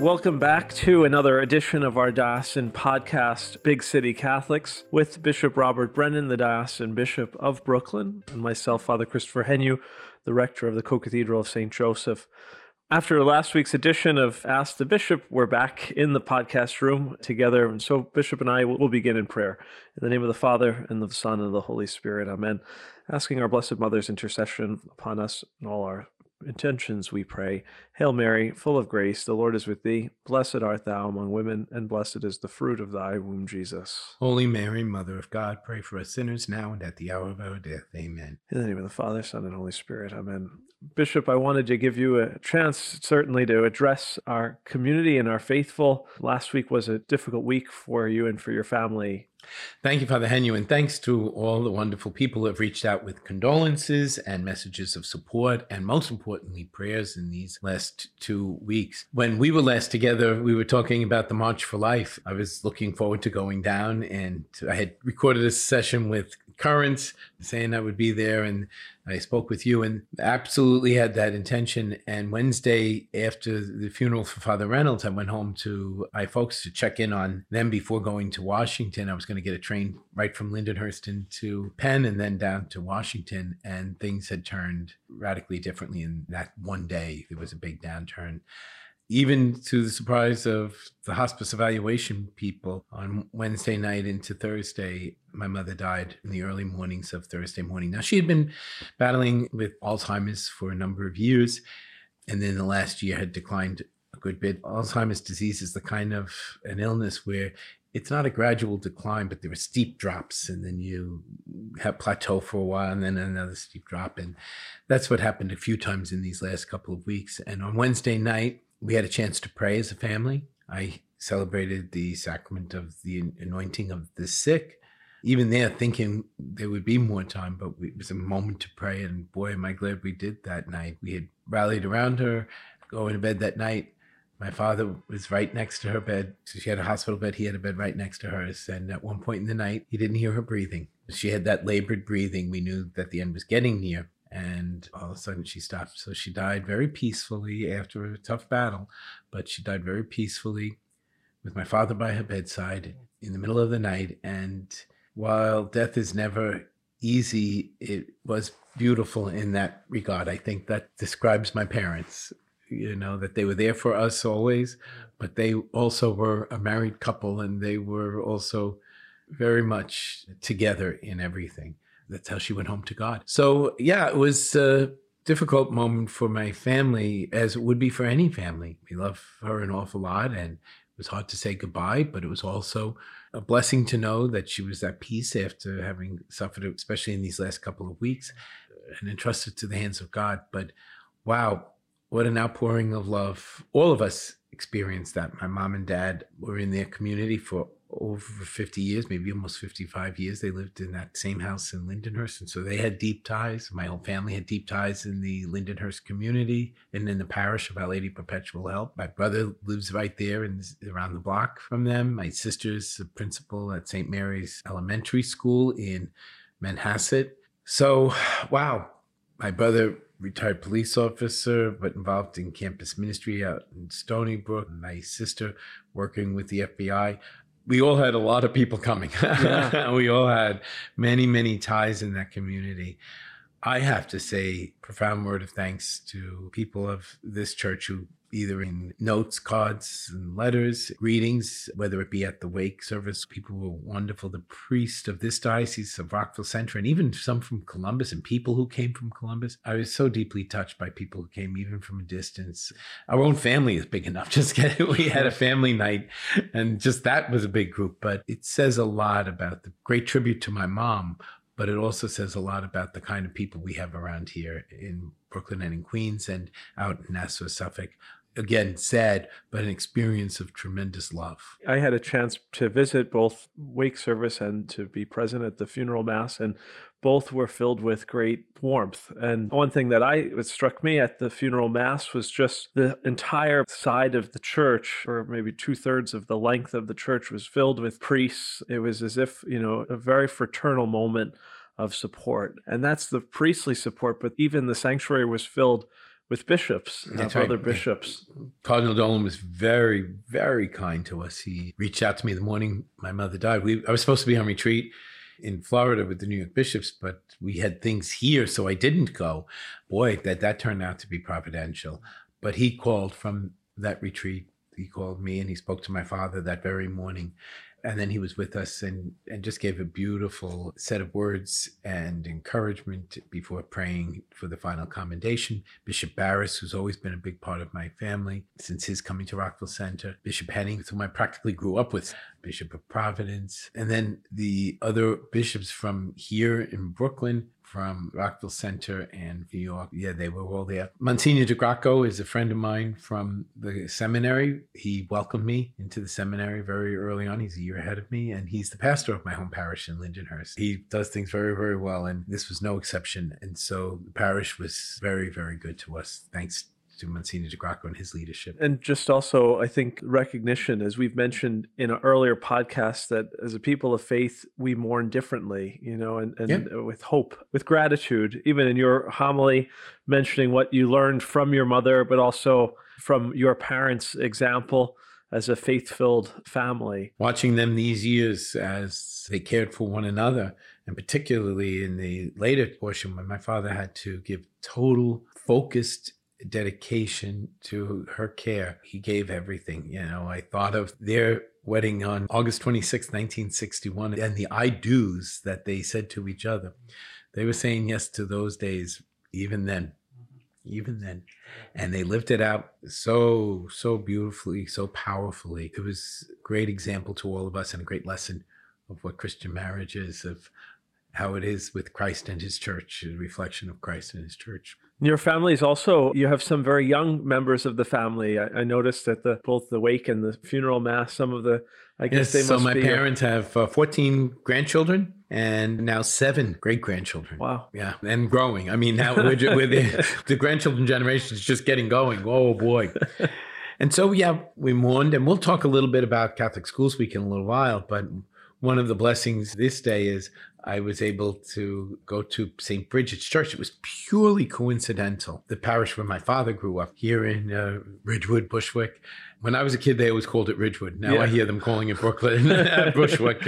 Welcome back to another edition of our diocesan podcast, Big City Catholics, with Bishop Robert Brennan, the diocesan bishop of Brooklyn, and myself, Father Christopher Heanue, the rector of the Co-Cathedral of St. Joseph. After last week's edition of Ask the Bishop, we're back in the podcast room together. And so, Bishop and I will begin in prayer. In the name of the Father, and of the Son, and of the Holy Spirit. Amen. Asking our Blessed Mother's intercession upon us and all our intentions, we pray. Hail Mary, full of grace, the Lord is with thee. Blessed art thou among women, and blessed is the fruit of thy womb, Jesus. Holy Mary, Mother of God, pray for us sinners now and at the hour of our death. Amen. In the name of the Father, Son, and Holy Spirit. Amen. Bishop, I wanted to give you a chance, certainly, to address our community and our faithful. Last week was a difficult week for you and for your family. Thank you, Father Heanue, and thanks to all the wonderful people who have reached out with condolences and messages of support, and most importantly, prayers in these last two weeks. When we were last together, we were talking about the March for Life. I was looking forward to going down, and I had recorded a session with Currents saying I would be there, and I spoke with you and absolutely had that intention. And Wednesday, after the funeral for Father Reynolds, I went home to my folks to check in on them before going to Washington. I was going to get a train right from Lindenhurst into Penn and then down to Washington. And things had turned radically differently in that one day. There was a big downturn even to the surprise of the hospice evaluation people on Wednesday night into Thursday, my mother died in the early mornings of Thursday morning. Now, she had been battling with Alzheimer's for a number of years, and then the last year had declined a good bit. Alzheimer's disease is the kind of an illness where it's not a gradual decline, but there are steep drops, and then you have plateau for a while, and then another steep drop. And that's what happened a few times in these last couple of weeks. And on Wednesday night, we had a chance to pray as a family. I celebrated the sacrament of the anointing of the sick. Even there, thinking there would be more time, but it was a moment to pray. And boy, am I glad we did that night. We had rallied around her, going to bed that night. My father was right next to her bed. She had a hospital bed. He had a bed right next to hers. And at one point in the night, he didn't hear her breathing. She had that labored breathing. We knew that the end was getting near and all of a sudden she stopped. So she died very peacefully after a tough battle, but she died very peacefully with my father by her bedside in the middle of the night. And while death is never easy, it was beautiful in that regard. I think that describes my parents. You know, that they were there for us always, but they also were a married couple and they were also very much together in everything that's how she went home to God. So yeah, it was a difficult moment for my family, as it would be for any family. We love her an awful lot, and it was hard to say goodbye, but it was also a blessing to know that she was at peace after having suffered, especially in these last couple of weeks, and entrusted to the hands of God. But wow, what an outpouring of love. All of us experienced that. My mom and dad were in their community for over 50 years, maybe almost 55 years. They lived in that same house in Lindenhurst. And so they had deep ties. My whole family had deep ties in the Lindenhurst community and in the parish of Our Lady Perpetual Help. My brother lives right there and around the block from them. My sister's a principal at St. Mary's Elementary School in Manhasset. So, wow, my brother retired police officer, but involved in campus ministry out in Stony Brook. My sister working with the FBI we all had a lot of people coming. Yeah. we all had many, many ties in that community. I have to say, profound word of thanks to people of this church who either in notes, cards, and letters, greetings, whether it be at the wake service. People were wonderful. The priest of this diocese of Rockville Centre, and even some from Columbus, and people who came from Columbus. I was so deeply touched by people who came even from a distance. Our own family is big enough. Just get it. We had a family night, and just that was a big group. But it says a lot about the great tribute to my mom, but it also says a lot about the kind of people we have around here in Brooklyn and in Queens and out in Nassau, Suffolk, again sad but an experience of tremendous love. I had a chance to visit both wake service and to be present at the funeral mass and both were filled with great warmth. And one thing that i that struck me at the funeral mass was just the entire side of the church or maybe two-thirds of the length of the church was filled with priests. It was as if you know a very fraternal moment of support. And that's the priestly support but even the sanctuary was filled with bishops, That's other right. bishops. Cardinal Dolan was very, very kind to us. He reached out to me the morning my mother died. We I was supposed to be on retreat in Florida with the New York bishops, but we had things here, so I didn't go. Boy, that that turned out to be providential. But he called from that retreat. He called me and he spoke to my father that very morning. And then he was with us and, and just gave a beautiful set of words and encouragement before praying for the final commendation. Bishop Barres, who's always been a big part of my family since his coming to Rockville Centre, Bishop Henning, whom I practically grew up with, Bishop of Providence, and then the other bishops from here in Brooklyn, from Rockville Centre and New York. Yeah, they were all there. Monsignor DeGracco is a friend of mine from the seminary. He welcomed me into the seminary very early on. He's a year ahead of me, and he's the pastor of my home parish in Lindenhurst. He does things very, very well, and this was no exception. And so the parish was very, very good to us. Thanks to Monsignor DeGracco and his leadership. And just also, I think, recognition, as we've mentioned in an earlier podcast, that as a people of faith, we mourn differently, you know, and, and Yeah. with hope, with gratitude, even in your homily, mentioning what you learned from your mother, but also from your parents' example as a faith filled family. watching them these years as they cared for one another, and particularly in the later portion when my father had to give total focused dedication to her care. He gave everything. You know, I thought of their wedding on August 26, 1961, and the I do's that they said to each other. They were saying yes to those days, even then. Mm-hmm. Even then. And they lived it out so, so beautifully, so powerfully. It was a great example to all of us and a great lesson of what Christian marriage is, of how it is with Christ and his church, a reflection of Christ and his church. Your family is also, you have some very young members of the family. I, I noticed that the both the wake and the funeral mass, some of the, I guess Yes, they must so my be. parents have uh, 14 grandchildren and now seven great grandchildren. wow. Yeah, and growing. I mean, now we're, we're the, the grandchildren generation is just getting going. Oh boy. And so, yeah, we mourned, and we'll talk a little bit about Catholic Schools Week in a little while. But one of the blessings this day is I was able to go to St. Brigid's Church. It was purely coincidental. The parish where my father grew up here in uh, Ridgewood, Bushwick. When I was a kid, they always called it Ridgewood. Now Yeah. I hear them calling it Brooklyn, Bushwick.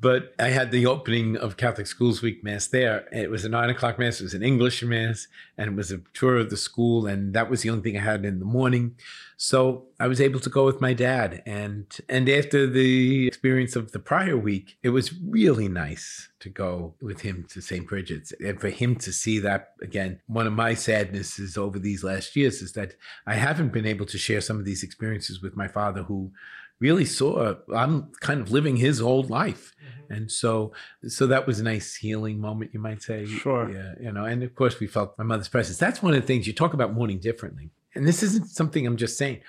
But I had the opening of Catholic Schools Week Mass there. It was a nine o'clock Mass. It was an English Mass, and it was a tour of the school. And that was the only thing I had in the morning. So I was able to go with my dad. And and after the experience of the prior week, it was really nice to go with him to St. Brigid's and for him to see that again. One of my sadnesses over these last years is that I haven't been able to share some of these experiences with my father who really saw I'm kind of living his old life. Mm-hmm. And so so that was a nice healing moment, you might say. Sure. Yeah. You know, and of course we felt my mother's presence. That's one of the things you talk about mourning differently. And this isn't something I'm just saying,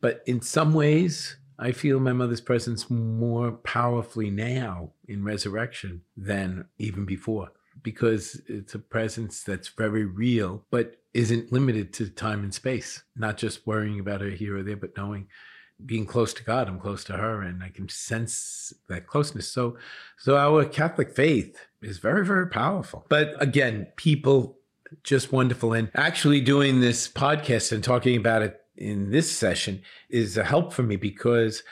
but in some ways I feel my mother's presence more powerfully now in resurrection than even before. Because it's a presence that's very real, but isn't limited to time and space. Not just worrying about her here or there, but knowing being close to God, I'm close to her, and I can sense that closeness. So, so our Catholic faith is very, very powerful. But again, people just wonderful, and actually doing this podcast and talking about it in this session is a help for me because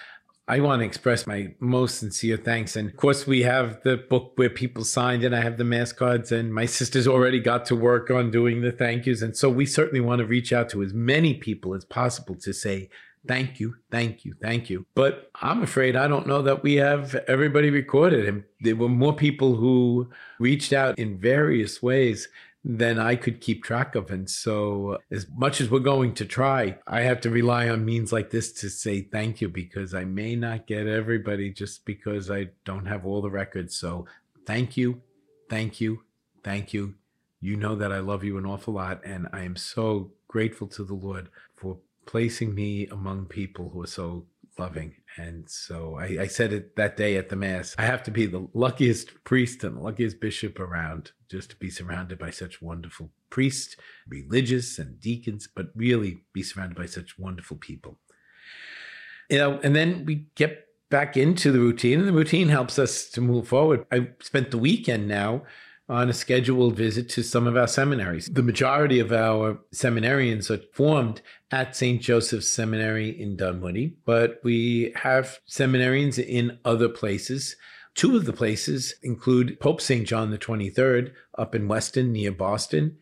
I want to express my most sincere thanks. And of course, we have the book where people signed, and I have the mass cards, and my sister's already got to work on doing the thank yous. And so we certainly want to reach out to as many people as possible to say, thank you, thank you, thank you. But I'm afraid I don't know that we have everybody recorded. And there were more people who reached out in various ways than I could keep track of. And so, as much as we're going to try, I have to rely on means like this to say thank you because I may not get everybody just because I don't have all the records. So, thank you, thank you, thank you. You know that I love you an awful lot. And I am so grateful to the Lord for placing me among people who are so loving. And so I, I said it that day at the Mass. I have to be the luckiest priest and the luckiest bishop around just to be surrounded by such wonderful priests, religious and deacons, but really be surrounded by such wonderful people. You know, and then we get back into the routine, and the routine helps us to move forward. I spent the weekend now on a scheduled visit to some of our seminaries. The majority of our seminarians are formed at St. Joseph's Seminary in Dunwoodie, but we have seminarians in other places. Two of the places include Pope St. John the 23rd up in Weston near Boston.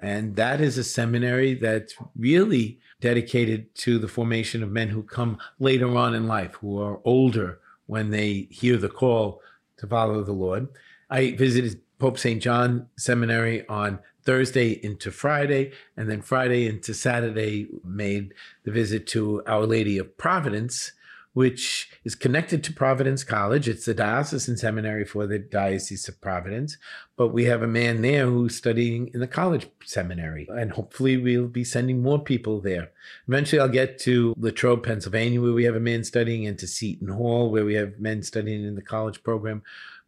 And that is a seminary that's really dedicated to the formation of men who come later on in life, who are older when they hear the call to follow the Lord. I visited Pope St. John Seminary on Thursday into Friday, and then Friday into Saturday made the visit to Our Lady of Providence, which is connected to Providence College. It's the diocesan seminary for the Diocese of Providence, but we have a man there who's studying in the college seminary, and hopefully we'll be sending more people there. Eventually, I'll get to Latrobe, Pennsylvania, where we have a man studying, and to Seton Hall, where we have men studying in the college program.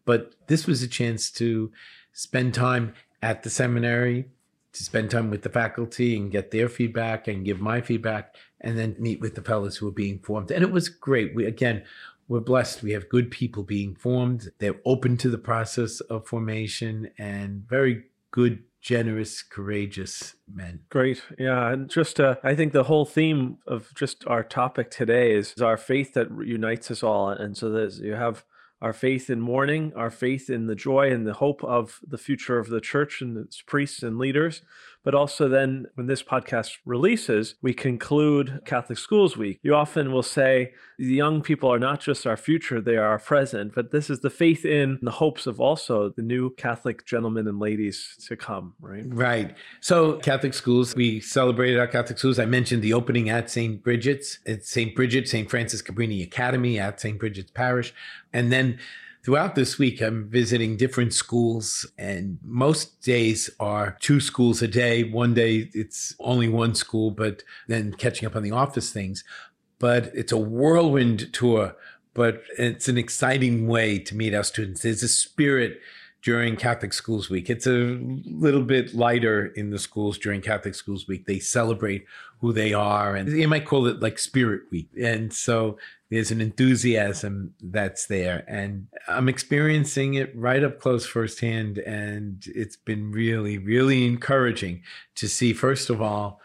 But this was a chance to spend time at the seminary, to spend time with the faculty and get their feedback and give my feedback, and then meet with the fellows who are being formed. And it was great. We again, we're blessed. We have good people being formed. They're open to the process of formation and very good generous, courageous men. Great. Yeah. And just, uh, I think the whole theme of just our topic today is, our faith that unites us all. And so there's, you have our faith in mourning, our faith in the joy and the hope of the future of the church and its priests and leaders, but also then when this podcast releases, we conclude Catholic Schools Week. You often will say the young people are not just our future, they are our present, but this is the faith in the hopes of also the new Catholic gentlemen and ladies to come, right? Right. So, Catholic schools, we celebrated our Catholic schools. I mentioned the opening at St. Brigid's, at St. Brigid, St. Francis Cabrini Academy at St. Brigid's Parish. And then Throughout this week, I'm visiting different schools, and most days are two schools a day. One day it's only one school, but then catching up on the office things. But it's a whirlwind tour, but it's an exciting way to meet our students. There's a spirit during Catholic Schools Week. It's a little bit lighter in the schools during Catholic Schools Week. They celebrate who they are, and you might call it like Spirit Week. And so there's an enthusiasm that's there and i'm experiencing it right up close firsthand and it's been really really encouraging to see first of all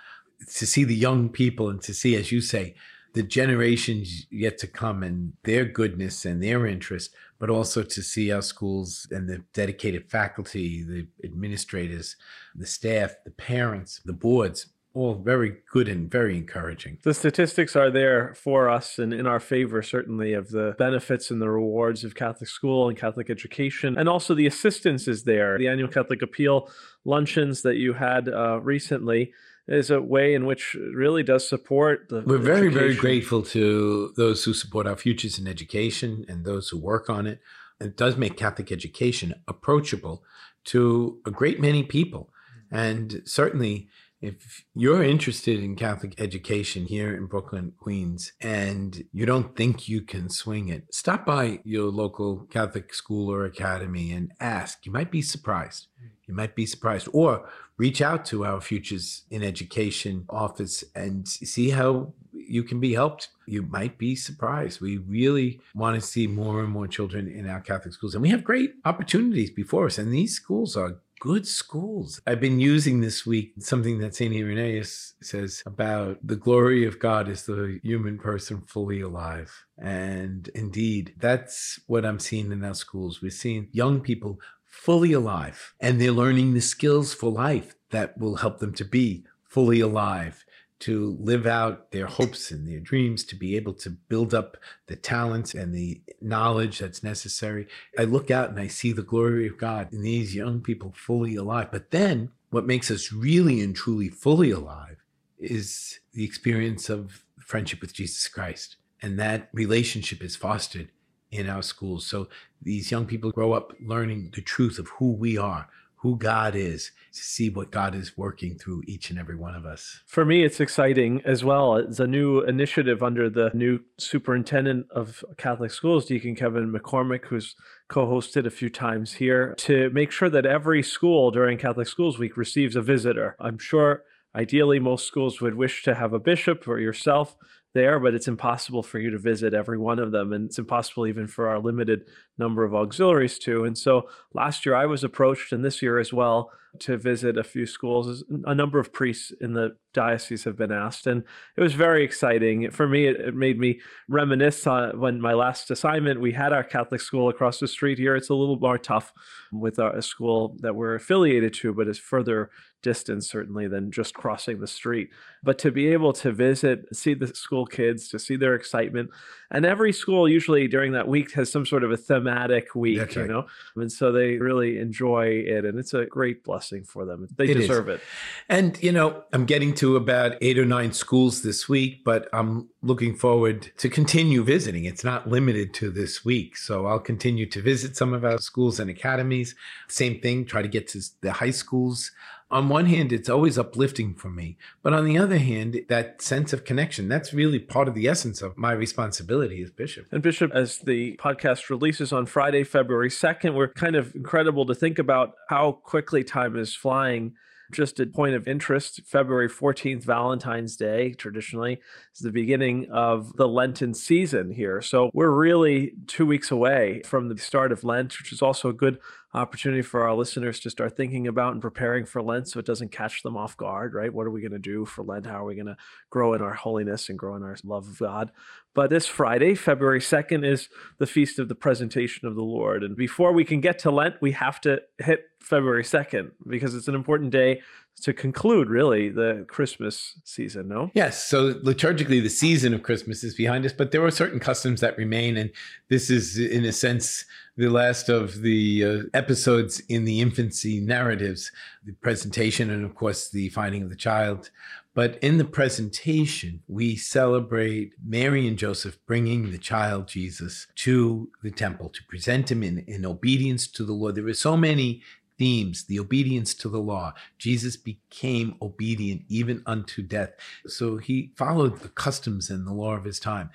to see the young people and to see as you say the generations yet to come and their goodness and their interest but also to see our schools and the dedicated faculty the administrators the staff the parents the boards all very good and very encouraging. The statistics are there for us and in our favor, certainly, of the benefits and the rewards of Catholic school and Catholic education. And also the assistance is there. The annual Catholic Appeal luncheons that you had uh, recently is a way in which really does support the. We're very, education. very grateful to those who support our futures in education and those who work on it. It does make Catholic education approachable to a great many people. And certainly, if you're interested in Catholic education here in Brooklyn, Queens, and you don't think you can swing it, stop by your local Catholic school or academy and ask. You might be surprised. You might be surprised. Or reach out to our Futures in Education office and see how you can be helped. You might be surprised. We really want to see more and more children in our Catholic schools. And we have great opportunities before us. And these schools are good schools. I've been using this week something that St. Irenaeus says about the glory of God is the human person fully alive. And indeed, that's what I'm seeing in our schools. We're seeing young people fully alive and they're learning the skills for life that will help them to be fully alive to live out their hopes and their dreams, to be able to build up the talents and the knowledge that's necessary. I look out and I see the glory of God in these young people fully alive. But then what makes us really and truly fully alive is the experience of friendship with Jesus Christ. And that relationship is fostered in our schools. So these young people grow up learning the truth of who we are, who God is, to see what God is working through each and every one of us. For me, it's exciting as well. It's a new initiative under the new superintendent of Catholic schools, Deacon Kevin McCormack, who's co hosted a few times here, to make sure that every school during Catholic Schools Week receives a visitor. I'm sure ideally most schools would wish to have a bishop or yourself there, but it's impossible for you to visit every one of them. And it's impossible even for our limited number of auxiliaries to. And so last year I was approached, and this year as well, to visit a few schools. A number of priests in the diocese have been asked, and it was very exciting. For me, it, it made me reminisce on when my last assignment, we had our Catholic school across the street here. It's a little more tough with our, a school that we're affiliated to, but it's further distance certainly than just crossing the street. But to be able to visit see the school kids to see their excitement and every school usually during that week has some sort of a thematic week That's you know? And so they really enjoy it and it's a great blessing for them. They it deserve is. it. And you know i'm getting to about eight or nine schools this week but i'm looking forward to continue visiting. It's not limited to this week so i'll continue to visit some of our schools and academies. Same thing try to get to the high schools on one hand, it's always uplifting for me. But on the other hand, that sense of connection, that's really part of the essence of my responsibility as bishop. And Bishop, as the podcast releases on Friday, February 2nd, we're kind of incredible to think about how quickly time is flying. Just a point of interest February 14th, Valentine's Day, traditionally, is the beginning of the Lenten season here. So we're really two weeks away from the start of Lent, which is also a good opportunity for our listeners to start thinking about and preparing for Lent so it doesn't catch them off guard, right? What are we going to do for Lent? How are we going to grow in our holiness and grow in our love of God? But this Friday, February 2nd, is the feast of the presentation of the Lord. And before we can get to Lent, we have to hit February 2nd because it's an important day to conclude really the Christmas season, no? Yes. So liturgically, the season of Christmas is behind us, but there are certain customs that remain. And this is, in a sense, the last of the uh, episodes in the infancy narratives, the presentation, and of course, the finding of the child. But in the presentation, we celebrate Mary and Joseph bringing the child Jesus to the temple to present him in, in obedience to the Lord. There are so many themes the obedience to the law. Jesus became obedient even unto death. So he followed the customs and the law of his time.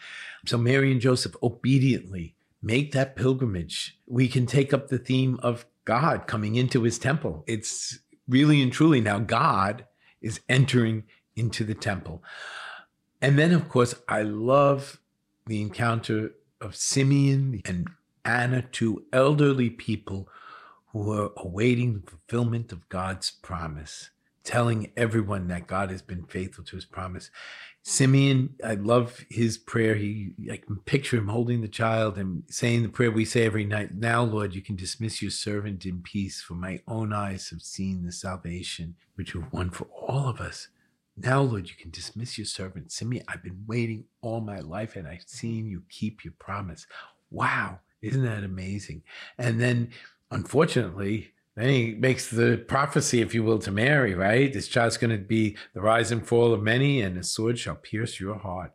So Mary and Joseph obediently make that pilgrimage. We can take up the theme of God coming into his temple. It's really and truly now God is entering into the temple. And then, of course, I love the encounter of Simeon and Anna, two elderly people who are awaiting the fulfillment of God's promise, telling everyone that God has been faithful to his promise. Simeon, I love his prayer. He, I can picture him holding the child and saying the prayer we say every night. Now, Lord, you can dismiss your servant in peace, for my own eyes have seen the salvation which you have won for all of us. Now, Lord, you can dismiss your servant. Simeon, I've been waiting all my life and I've seen you keep your promise. Wow, isn't that amazing? And then, unfortunately, then he makes the prophecy, if you will, to Mary, right? This child's going to be the rise and fall of many, and a sword shall pierce your heart.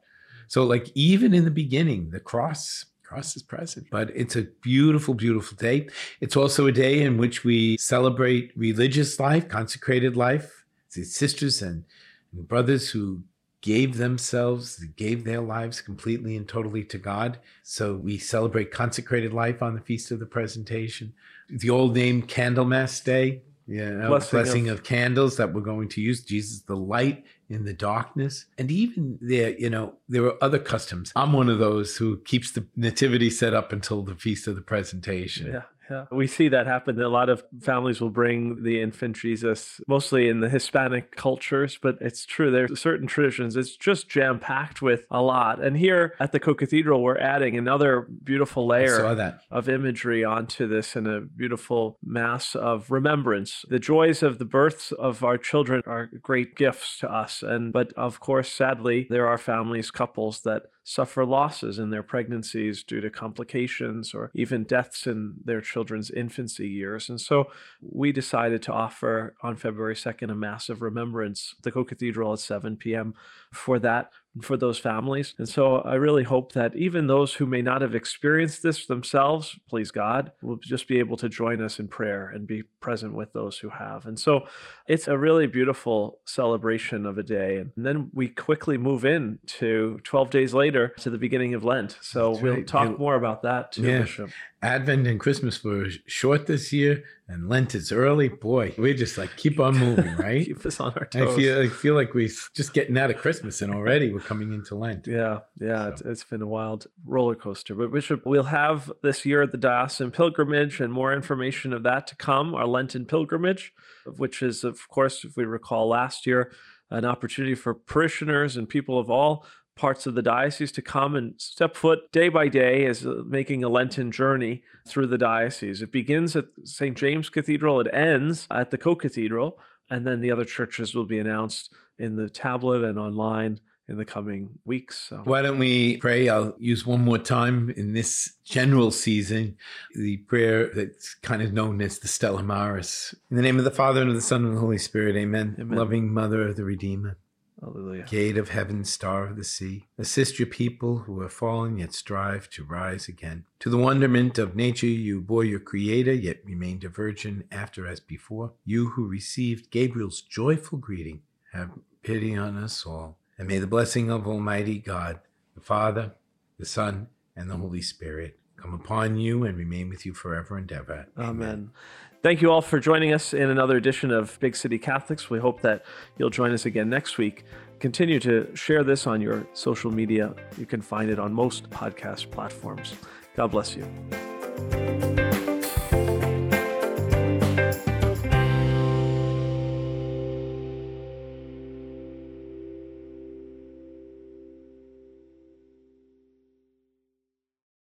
So, like, even in the beginning, the cross cross is present. But it's a beautiful, beautiful day. It's also a day in which we celebrate religious life, consecrated life. It's sisters and, and brothers who gave themselves, gave their lives completely and totally to God. So we celebrate consecrated life on the Feast of the Presentation the old name Candlemas Day, yeah, blessing, blessing of, of, candles that we're going to use. Jesus, the light in the darkness, and even there, you know, there are other customs. I'm one of those who keeps the nativity set up until the feast of the presentation. Yeah, yeah, we see that happen. A lot of families will bring the infant Jesus, mostly in the Hispanic cultures, but it's true. There's certain traditions. It's just jam packed with a lot. And here at the Co-Cathedral, we're adding another beautiful layer of imagery onto this and a beautiful mass of remembrance. The joys of the births of our children are great gifts to us. And but of course, sadly, there are families, couples that suffer losses in their pregnancies due to complications or even deaths in their children's infancy years. And so we decided to offer on February 2nd a massive remembrance, the Co Cathedral at 7 p.m. for that for those families. And so I really hope that even those who may not have experienced this themselves, please God, will just be able to join us in prayer and be present with those who have. And so it's a really beautiful celebration of a day. And then we quickly move in to 12 days later to the beginning of Lent. So That's we'll right. talk more about that too, yeah. Bishop. Advent and Christmas were short this year, and Lent is early. Boy, we just like keep on moving, right? keep us on our toes. I feel I feel like we're just getting out of Christmas, and already we're coming into Lent. Yeah, yeah, so. it's, it's been a wild roller coaster. But Bishop, we'll have this year the diocesan pilgrimage, and more information of that to come. Our Lenten pilgrimage, which is, of course, if we recall last year, an opportunity for parishioners and people of all parts of the diocese to come and step foot day by day as uh, making a Lenten journey through the diocese. It begins at St. James Cathedral, it ends at the Co Cathedral, and then the other churches will be announced in the tablet and online in the coming weeks. So. Why don't we pray? I'll use one more time in this general season the prayer that's kind of known as the Stella Maris. In the name of the Father, and of the Son, and of the Holy Spirit, amen. amen. Loving Mother of the Redeemer Hallelujah. Gate of heaven, star of the sea, assist your people who have fallen yet strive to rise again. To the wonderment of nature, you bore your Creator, yet remained a virgin after as before. You who received Gabriel's joyful greeting, have pity on us all. And may the blessing of Almighty God, the Father, the Son, and the Holy Spirit come upon you and remain with you forever and ever. Amen. Amen. Thank you all for joining us in another edition of Big City Catholics. We hope that you'll join us again next week. Continue to share this on your social media. You can find it on most podcast platforms. God bless you.